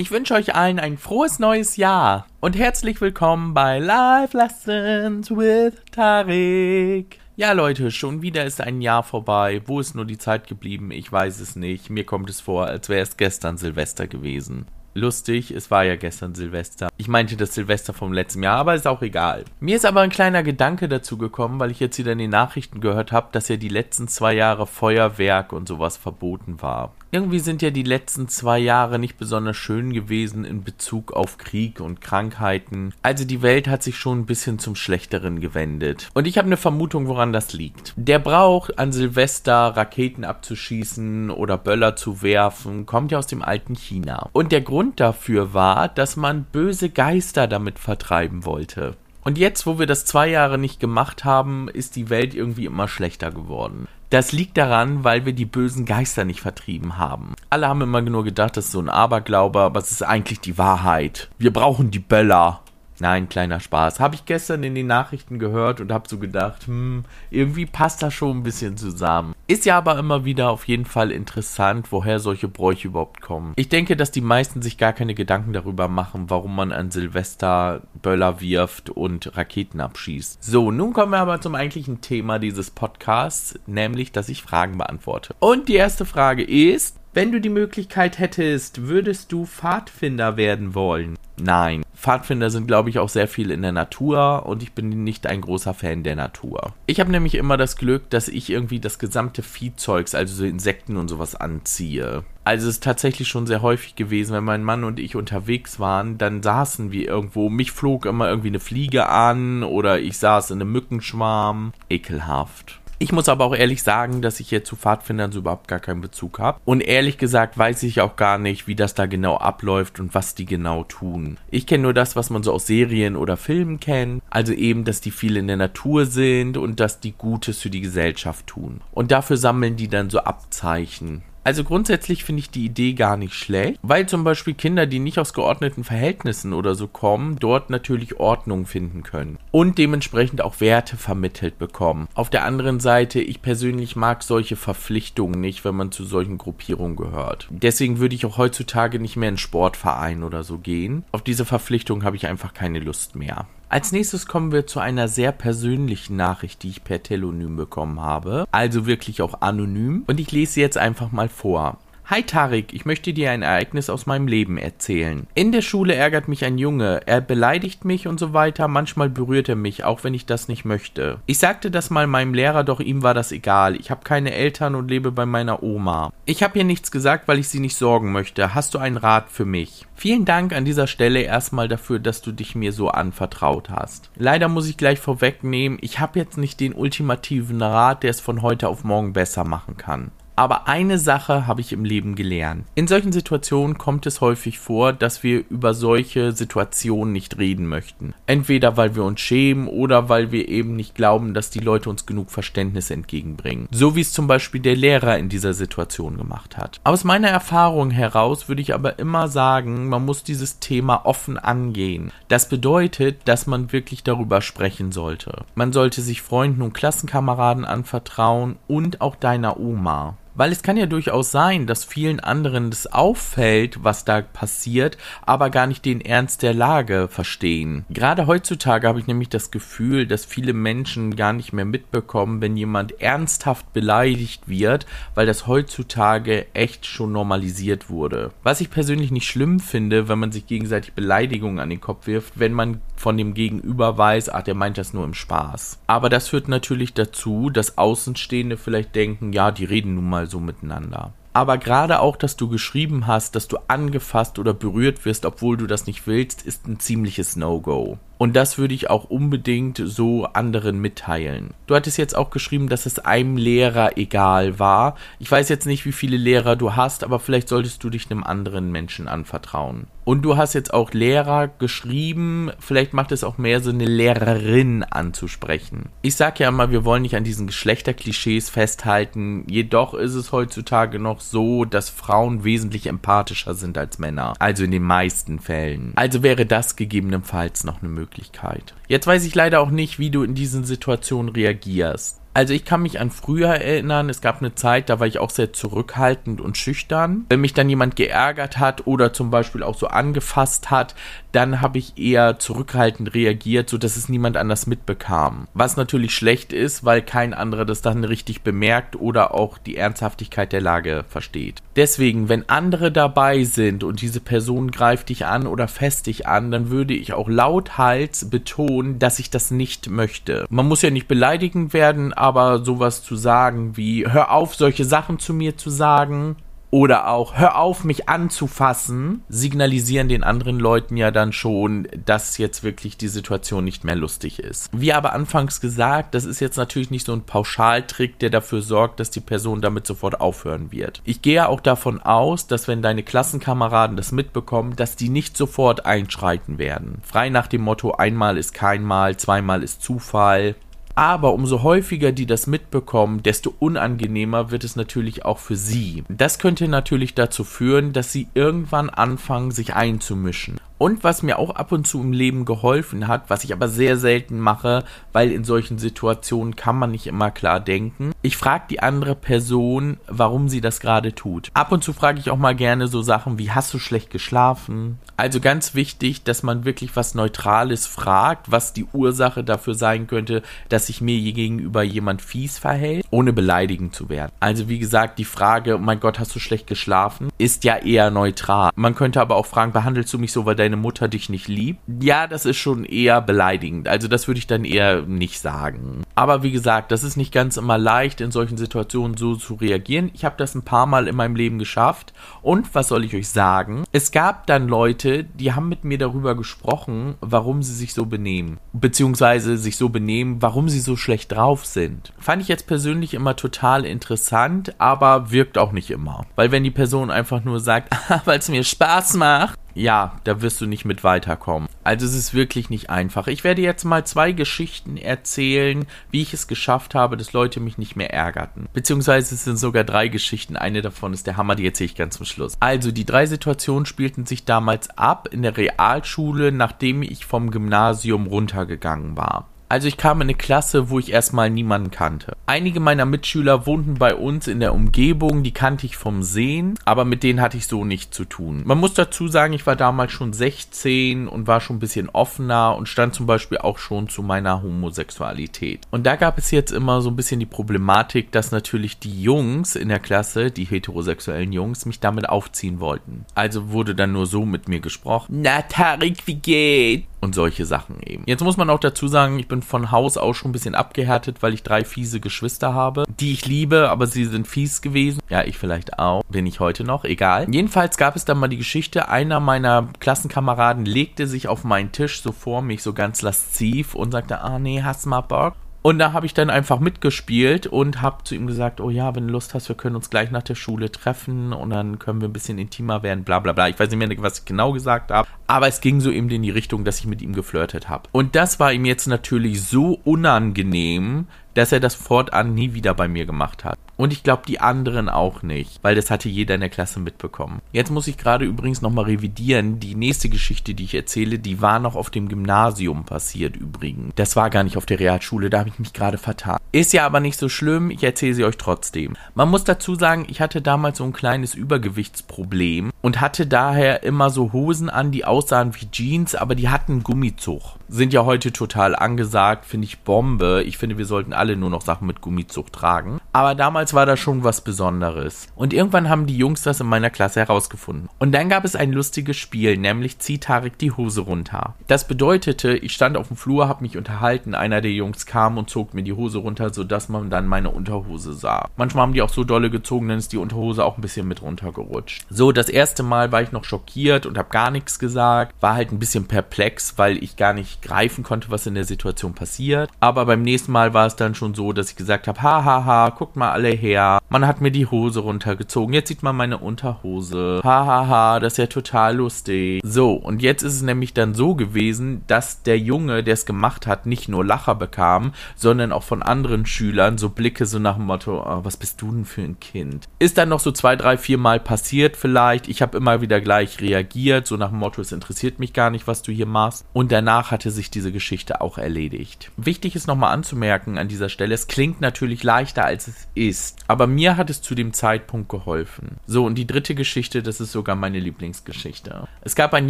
Ich wünsche euch allen ein frohes neues Jahr und herzlich willkommen bei Life Lessons with Tarek. Ja, Leute, schon wieder ist ein Jahr vorbei. Wo ist nur die Zeit geblieben? Ich weiß es nicht. Mir kommt es vor, als wäre es gestern Silvester gewesen lustig, es war ja gestern Silvester. Ich meinte das Silvester vom letzten Jahr, aber ist auch egal. Mir ist aber ein kleiner Gedanke dazu gekommen, weil ich jetzt wieder in den Nachrichten gehört habe, dass ja die letzten zwei Jahre Feuerwerk und sowas verboten war. Irgendwie sind ja die letzten zwei Jahre nicht besonders schön gewesen in Bezug auf Krieg und Krankheiten. Also die Welt hat sich schon ein bisschen zum Schlechteren gewendet. Und ich habe eine Vermutung, woran das liegt. Der Brauch an Silvester Raketen abzuschießen oder Böller zu werfen, kommt ja aus dem alten China. Und der Grund dafür war, dass man böse Geister damit vertreiben wollte. Und jetzt, wo wir das zwei Jahre nicht gemacht haben, ist die Welt irgendwie immer schlechter geworden. Das liegt daran, weil wir die bösen Geister nicht vertrieben haben. Alle haben immer nur gedacht, das ist so ein Aberglaube, aber es ist eigentlich die Wahrheit. Wir brauchen die Böller. Nein, kleiner Spaß. Habe ich gestern in den Nachrichten gehört und habe so gedacht, hm, irgendwie passt das schon ein bisschen zusammen. Ist ja aber immer wieder auf jeden Fall interessant, woher solche Bräuche überhaupt kommen. Ich denke, dass die meisten sich gar keine Gedanken darüber machen, warum man an Silvester Böller wirft und Raketen abschießt. So, nun kommen wir aber zum eigentlichen Thema dieses Podcasts, nämlich, dass ich Fragen beantworte. Und die erste Frage ist, wenn du die Möglichkeit hättest, würdest du Pfadfinder werden wollen? Nein. Pfadfinder sind, glaube ich, auch sehr viel in der Natur und ich bin nicht ein großer Fan der Natur. Ich habe nämlich immer das Glück, dass ich irgendwie das gesamte Viehzeugs, also so Insekten und sowas anziehe. Also es ist tatsächlich schon sehr häufig gewesen, wenn mein Mann und ich unterwegs waren, dann saßen wir irgendwo, mich flog immer irgendwie eine Fliege an oder ich saß in einem Mückenschwarm. Ekelhaft. Ich muss aber auch ehrlich sagen, dass ich hier zu Pfadfindern so überhaupt gar keinen Bezug habe. Und ehrlich gesagt weiß ich auch gar nicht, wie das da genau abläuft und was die genau tun. Ich kenne nur das, was man so aus Serien oder Filmen kennt. Also eben, dass die viel in der Natur sind und dass die Gutes für die Gesellschaft tun. Und dafür sammeln die dann so Abzeichen. Also grundsätzlich finde ich die Idee gar nicht schlecht, weil zum Beispiel Kinder, die nicht aus geordneten Verhältnissen oder so kommen, dort natürlich Ordnung finden können und dementsprechend auch Werte vermittelt bekommen. Auf der anderen Seite, ich persönlich mag solche Verpflichtungen nicht, wenn man zu solchen Gruppierungen gehört. Deswegen würde ich auch heutzutage nicht mehr in Sportverein oder so gehen. Auf diese Verpflichtung habe ich einfach keine Lust mehr. Als nächstes kommen wir zu einer sehr persönlichen Nachricht, die ich per Telonym bekommen habe. Also wirklich auch anonym. Und ich lese sie jetzt einfach mal vor. Hi Tarik, ich möchte dir ein Ereignis aus meinem Leben erzählen. In der Schule ärgert mich ein Junge, er beleidigt mich und so weiter, manchmal berührt er mich, auch wenn ich das nicht möchte. Ich sagte das mal meinem Lehrer, doch ihm war das egal. Ich habe keine Eltern und lebe bei meiner Oma. Ich habe ihr nichts gesagt, weil ich sie nicht sorgen möchte. Hast du einen Rat für mich? Vielen Dank an dieser Stelle erstmal dafür, dass du dich mir so anvertraut hast. Leider muss ich gleich vorwegnehmen, ich habe jetzt nicht den ultimativen Rat, der es von heute auf morgen besser machen kann. Aber eine Sache habe ich im Leben gelernt. In solchen Situationen kommt es häufig vor, dass wir über solche Situationen nicht reden möchten. Entweder weil wir uns schämen oder weil wir eben nicht glauben, dass die Leute uns genug Verständnis entgegenbringen. So wie es zum Beispiel der Lehrer in dieser Situation gemacht hat. Aus meiner Erfahrung heraus würde ich aber immer sagen, man muss dieses Thema offen angehen. Das bedeutet, dass man wirklich darüber sprechen sollte. Man sollte sich Freunden und Klassenkameraden anvertrauen und auch deiner Oma. Weil es kann ja durchaus sein, dass vielen anderen das auffällt, was da passiert, aber gar nicht den Ernst der Lage verstehen. Gerade heutzutage habe ich nämlich das Gefühl, dass viele Menschen gar nicht mehr mitbekommen, wenn jemand ernsthaft beleidigt wird, weil das heutzutage echt schon normalisiert wurde. Was ich persönlich nicht schlimm finde, wenn man sich gegenseitig Beleidigungen an den Kopf wirft, wenn man von dem Gegenüber weiß, ach, der meint das nur im Spaß. Aber das führt natürlich dazu, dass Außenstehende vielleicht denken, ja, die reden nun mal so miteinander. Aber gerade auch, dass du geschrieben hast, dass du angefasst oder berührt wirst, obwohl du das nicht willst, ist ein ziemliches No-Go. Und das würde ich auch unbedingt so anderen mitteilen. Du hattest jetzt auch geschrieben, dass es einem Lehrer egal war. Ich weiß jetzt nicht, wie viele Lehrer du hast, aber vielleicht solltest du dich einem anderen Menschen anvertrauen. Und du hast jetzt auch Lehrer geschrieben, vielleicht macht es auch mehr so eine Lehrerin anzusprechen. Ich sag ja immer, wir wollen nicht an diesen Geschlechterklischees festhalten, jedoch ist es heutzutage noch so, dass Frauen wesentlich empathischer sind als Männer. Also in den meisten Fällen. Also wäre das gegebenenfalls noch eine Möglichkeit. Möglichkeit. Jetzt weiß ich leider auch nicht, wie du in diesen Situationen reagierst. Also ich kann mich an früher erinnern, es gab eine Zeit, da war ich auch sehr zurückhaltend und schüchtern. Wenn mich dann jemand geärgert hat oder zum Beispiel auch so angefasst hat, dann habe ich eher zurückhaltend reagiert, sodass es niemand anders mitbekam. Was natürlich schlecht ist, weil kein anderer das dann richtig bemerkt oder auch die Ernsthaftigkeit der Lage versteht. Deswegen, wenn andere dabei sind und diese Person greift dich an oder fest dich an, dann würde ich auch lauthals betonen, dass ich das nicht möchte. Man muss ja nicht beleidigend werden, aber sowas zu sagen wie, hör auf, solche Sachen zu mir zu sagen, oder auch hör auf, mich anzufassen, signalisieren den anderen Leuten ja dann schon, dass jetzt wirklich die Situation nicht mehr lustig ist. Wie aber anfangs gesagt, das ist jetzt natürlich nicht so ein Pauschaltrick, der dafür sorgt, dass die Person damit sofort aufhören wird. Ich gehe auch davon aus, dass wenn deine Klassenkameraden das mitbekommen, dass die nicht sofort einschreiten werden. Frei nach dem Motto, einmal ist kein Mal, zweimal ist Zufall. Aber umso häufiger die das mitbekommen, desto unangenehmer wird es natürlich auch für sie. Das könnte natürlich dazu führen, dass sie irgendwann anfangen, sich einzumischen. Und was mir auch ab und zu im Leben geholfen hat, was ich aber sehr selten mache, weil in solchen Situationen kann man nicht immer klar denken. Ich frage die andere Person, warum sie das gerade tut. Ab und zu frage ich auch mal gerne so Sachen wie, hast du schlecht geschlafen? Also ganz wichtig, dass man wirklich was Neutrales fragt, was die Ursache dafür sein könnte, dass sich mir gegenüber jemand fies verhält, ohne beleidigend zu werden. Also wie gesagt, die Frage, oh mein Gott, hast du schlecht geschlafen, ist ja eher neutral. Man könnte aber auch fragen, behandelst du mich so, weil dein deine Mutter dich nicht liebt, ja, das ist schon eher beleidigend. Also das würde ich dann eher nicht sagen. Aber wie gesagt, das ist nicht ganz immer leicht, in solchen Situationen so zu reagieren. Ich habe das ein paar Mal in meinem Leben geschafft. Und was soll ich euch sagen? Es gab dann Leute, die haben mit mir darüber gesprochen, warum sie sich so benehmen. Beziehungsweise sich so benehmen, warum sie so schlecht drauf sind. Fand ich jetzt persönlich immer total interessant, aber wirkt auch nicht immer. Weil wenn die Person einfach nur sagt, weil es mir Spaß macht, ja, da wirst du nicht mit weiterkommen. Also es ist wirklich nicht einfach. Ich werde jetzt mal zwei Geschichten erzählen, wie ich es geschafft habe, dass Leute mich nicht mehr ärgerten. Beziehungsweise es sind sogar drei Geschichten. Eine davon ist der Hammer, die erzähle ich ganz zum Schluss. Also die drei Situationen spielten sich damals ab in der Realschule, nachdem ich vom Gymnasium runtergegangen war. Also ich kam in eine Klasse, wo ich erstmal niemanden kannte. Einige meiner Mitschüler wohnten bei uns in der Umgebung, die kannte ich vom Sehen, aber mit denen hatte ich so nichts zu tun. Man muss dazu sagen, ich war damals schon 16 und war schon ein bisschen offener und stand zum Beispiel auch schon zu meiner Homosexualität. Und da gab es jetzt immer so ein bisschen die Problematik, dass natürlich die Jungs in der Klasse, die heterosexuellen Jungs, mich damit aufziehen wollten. Also wurde dann nur so mit mir gesprochen. Na Tarik, wie geht? Und solche Sachen eben. Jetzt muss man auch dazu sagen, ich bin von Haus aus schon ein bisschen abgehärtet, weil ich drei fiese Geschwister habe, die ich liebe, aber sie sind fies gewesen. Ja, ich vielleicht auch, bin ich heute noch, egal. Jedenfalls gab es dann mal die Geschichte, einer meiner Klassenkameraden legte sich auf meinen Tisch so vor mich, so ganz lasziv und sagte, ah nee, hast mal Bock? Und da habe ich dann einfach mitgespielt und habe zu ihm gesagt, oh ja, wenn du Lust hast, wir können uns gleich nach der Schule treffen und dann können wir ein bisschen intimer werden, bla bla bla. Ich weiß nicht mehr, was ich genau gesagt habe, aber es ging so eben in die Richtung, dass ich mit ihm geflirtet habe. Und das war ihm jetzt natürlich so unangenehm, dass er das fortan nie wieder bei mir gemacht hat. Und ich glaube, die anderen auch nicht, weil das hatte jeder in der Klasse mitbekommen. Jetzt muss ich gerade übrigens nochmal revidieren. Die nächste Geschichte, die ich erzähle, die war noch auf dem Gymnasium passiert übrigens. Das war gar nicht auf der Realschule, da habe ich mich gerade vertan. Ist ja aber nicht so schlimm, ich erzähle sie euch trotzdem. Man muss dazu sagen, ich hatte damals so ein kleines Übergewichtsproblem und hatte daher immer so Hosen an, die aussahen wie Jeans, aber die hatten Gummizug. Sind ja heute total angesagt, finde ich Bombe. Ich finde, wir sollten alle nur noch Sachen mit Gummizug tragen. Aber damals war das schon was Besonderes. Und irgendwann haben die Jungs das in meiner Klasse herausgefunden. Und dann gab es ein lustiges Spiel, nämlich zieh Tarek die Hose runter. Das bedeutete, ich stand auf dem Flur, habe mich unterhalten, einer der Jungs kam und zog mir die Hose runter, sodass man dann meine Unterhose sah. Manchmal haben die auch so dolle gezogen, dann ist die Unterhose auch ein bisschen mit runtergerutscht. So, das erste Mal war ich noch schockiert und habe gar nichts gesagt, war halt ein bisschen perplex, weil ich gar nicht greifen konnte, was in der Situation passiert. Aber beim nächsten Mal war es dann schon so, dass ich gesagt habe, hahaha, guckt mal alle her. Man hat mir die Hose runtergezogen. Jetzt sieht man meine Unterhose. Hahaha, das ist ja total lustig. So, und jetzt ist es nämlich dann so gewesen, dass der Junge, der es gemacht hat, nicht nur Lacher bekam, sondern auch von anderen Schülern so Blicke so nach dem Motto, oh, was bist du denn für ein Kind? Ist dann noch so zwei, drei, vier Mal passiert vielleicht. Ich habe immer wieder gleich reagiert, so nach dem Motto, es interessiert mich gar nicht, was du hier machst. Und danach hatte sich diese Geschichte auch erledigt. Wichtig ist nochmal anzumerken an dieser Stelle, es klingt natürlich leichter, als es ist. Aber mir hat es zu dem Zeitpunkt geholfen. So, und die dritte Geschichte, das ist sogar meine Lieblingsgeschichte. Es gab einen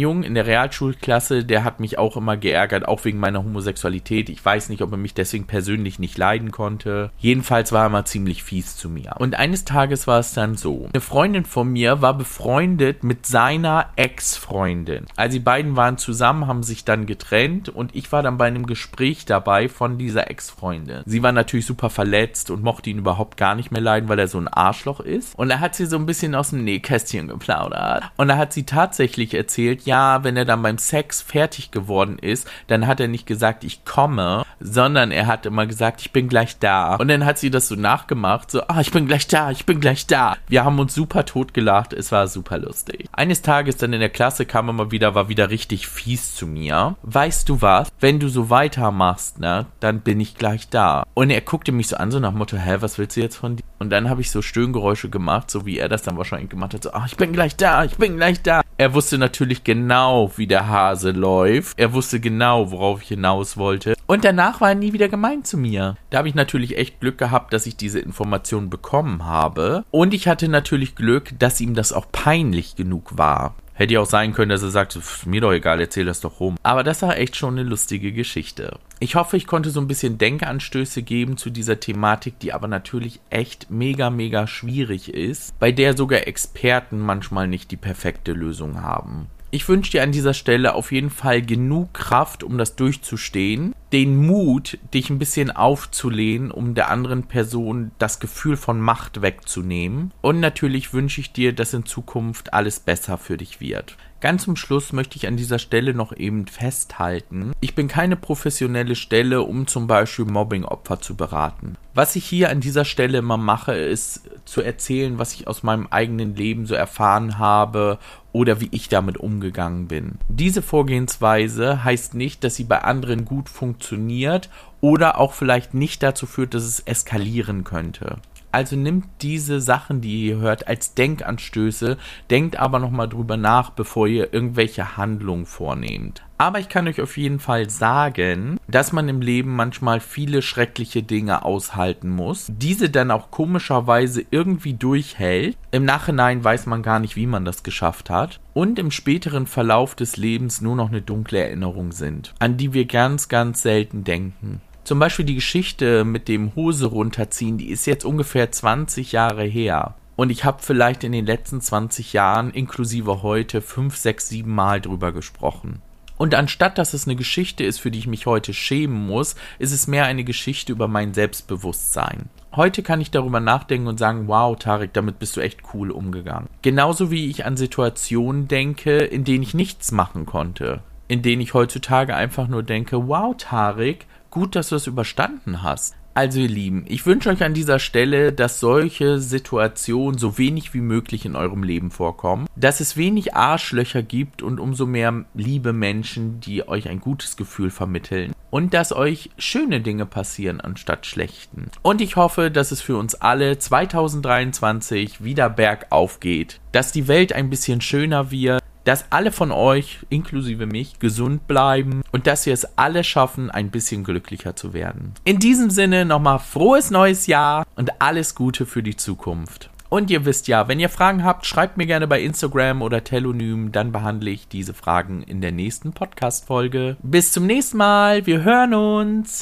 Jungen in der Realschulklasse, der hat mich auch immer geärgert, auch wegen meiner Homosexualität. Ich weiß nicht, ob er mich deswegen persönlich nicht leiden konnte. Jedenfalls war er mal ziemlich fies zu mir. Und eines Tages war es dann so. Eine Freundin von mir war befreundet mit seiner Ex-Freundin. Also die beiden waren zusammen, haben sich dann getrennt und ich war dann bei einem Gespräch dabei von dieser Ex-Freundin. Sie war natürlich super verletzt und mochte ihn überhaupt gar nicht mehr leiden, weil er so ein Arschloch ist. Und da hat sie so ein bisschen aus dem Nähkästchen geplaudert. Und da hat sie tatsächlich erzählt, ja, wenn er dann beim Sex fertig geworden ist, dann hat er nicht gesagt, ich komme, sondern er hat immer gesagt, ich bin gleich da. Und dann hat sie das so nachgemacht, so, ah, ich bin gleich da, ich bin gleich da. Wir haben uns super tot gelacht, es war super lustig. Eines Tages dann in der Klasse kam er mal wieder, war wieder richtig fies zu mir. Weißt du was? Wenn du so weitermachst, ne, dann bin ich gleich da. Und er guckte mich so an, so nach Motto, hä, was willst du jetzt von dir? Und dann habe ich so Stöhngeräusche gemacht, so wie er das dann wahrscheinlich gemacht hat, so, ah, ich bin gleich da, ich bin gleich da. Er wusste natürlich genau, wie der Hase läuft. Er wusste genau, worauf ich hinaus wollte. Und danach war er nie wieder gemein zu mir. Da habe ich natürlich echt Glück gehabt, dass ich diese Information bekommen habe. Und ich hatte natürlich Glück, dass ihm das auch peinlich genug war. Hätte ja auch sein können, dass er sagt, mir doch egal, erzähl das doch rum. Aber das war echt schon eine lustige Geschichte. Ich hoffe, ich konnte so ein bisschen Denkanstöße geben zu dieser Thematik, die aber natürlich echt mega, mega schwierig ist, bei der sogar Experten manchmal nicht die perfekte Lösung haben. Ich wünsche dir an dieser Stelle auf jeden Fall genug Kraft, um das durchzustehen, den Mut, dich ein bisschen aufzulehnen, um der anderen Person das Gefühl von Macht wegzunehmen. Und natürlich wünsche ich dir, dass in Zukunft alles besser für dich wird. Ganz zum Schluss möchte ich an dieser Stelle noch eben festhalten, ich bin keine professionelle Stelle, um zum Beispiel Mobbingopfer zu beraten. Was ich hier an dieser Stelle immer mache, ist zu erzählen, was ich aus meinem eigenen Leben so erfahren habe oder wie ich damit umgegangen bin. Diese Vorgehensweise heißt nicht, dass sie bei anderen gut funktioniert oder auch vielleicht nicht dazu führt, dass es eskalieren könnte. Also nimmt diese Sachen, die ihr hört, als Denkanstöße, denkt aber nochmal drüber nach, bevor ihr irgendwelche Handlungen vornehmt. Aber ich kann euch auf jeden Fall sagen, dass man im Leben manchmal viele schreckliche Dinge aushalten muss, diese dann auch komischerweise irgendwie durchhält. Im Nachhinein weiß man gar nicht, wie man das geschafft hat. Und im späteren Verlauf des Lebens nur noch eine dunkle Erinnerung sind, an die wir ganz, ganz selten denken. Zum Beispiel die Geschichte mit dem Hose runterziehen, die ist jetzt ungefähr 20 Jahre her. Und ich habe vielleicht in den letzten 20 Jahren, inklusive heute, 5, 6, 7 Mal drüber gesprochen. Und anstatt dass es eine Geschichte ist, für die ich mich heute schämen muss, ist es mehr eine Geschichte über mein Selbstbewusstsein. Heute kann ich darüber nachdenken und sagen, wow, Tarek, damit bist du echt cool umgegangen. Genauso wie ich an Situationen denke, in denen ich nichts machen konnte. In denen ich heutzutage einfach nur denke, wow, Tarek, gut, dass du es überstanden hast. Also ihr Lieben, ich wünsche euch an dieser Stelle, dass solche Situationen so wenig wie möglich in eurem Leben vorkommen, dass es wenig Arschlöcher gibt und umso mehr liebe Menschen, die euch ein gutes Gefühl vermitteln und dass euch schöne Dinge passieren anstatt schlechten. Und ich hoffe, dass es für uns alle 2023 wieder bergauf geht, dass die Welt ein bisschen schöner wird, dass alle von euch, inklusive mich, gesund bleiben und dass wir es alle schaffen, ein bisschen glücklicher zu werden. In diesem Sinne nochmal frohes neues Jahr und alles Gute für die Zukunft. Und ihr wisst ja, wenn ihr Fragen habt, schreibt mir gerne bei Instagram oder Telonym, dann behandle ich diese Fragen in der nächsten Podcast-Folge. Bis zum nächsten Mal, wir hören uns!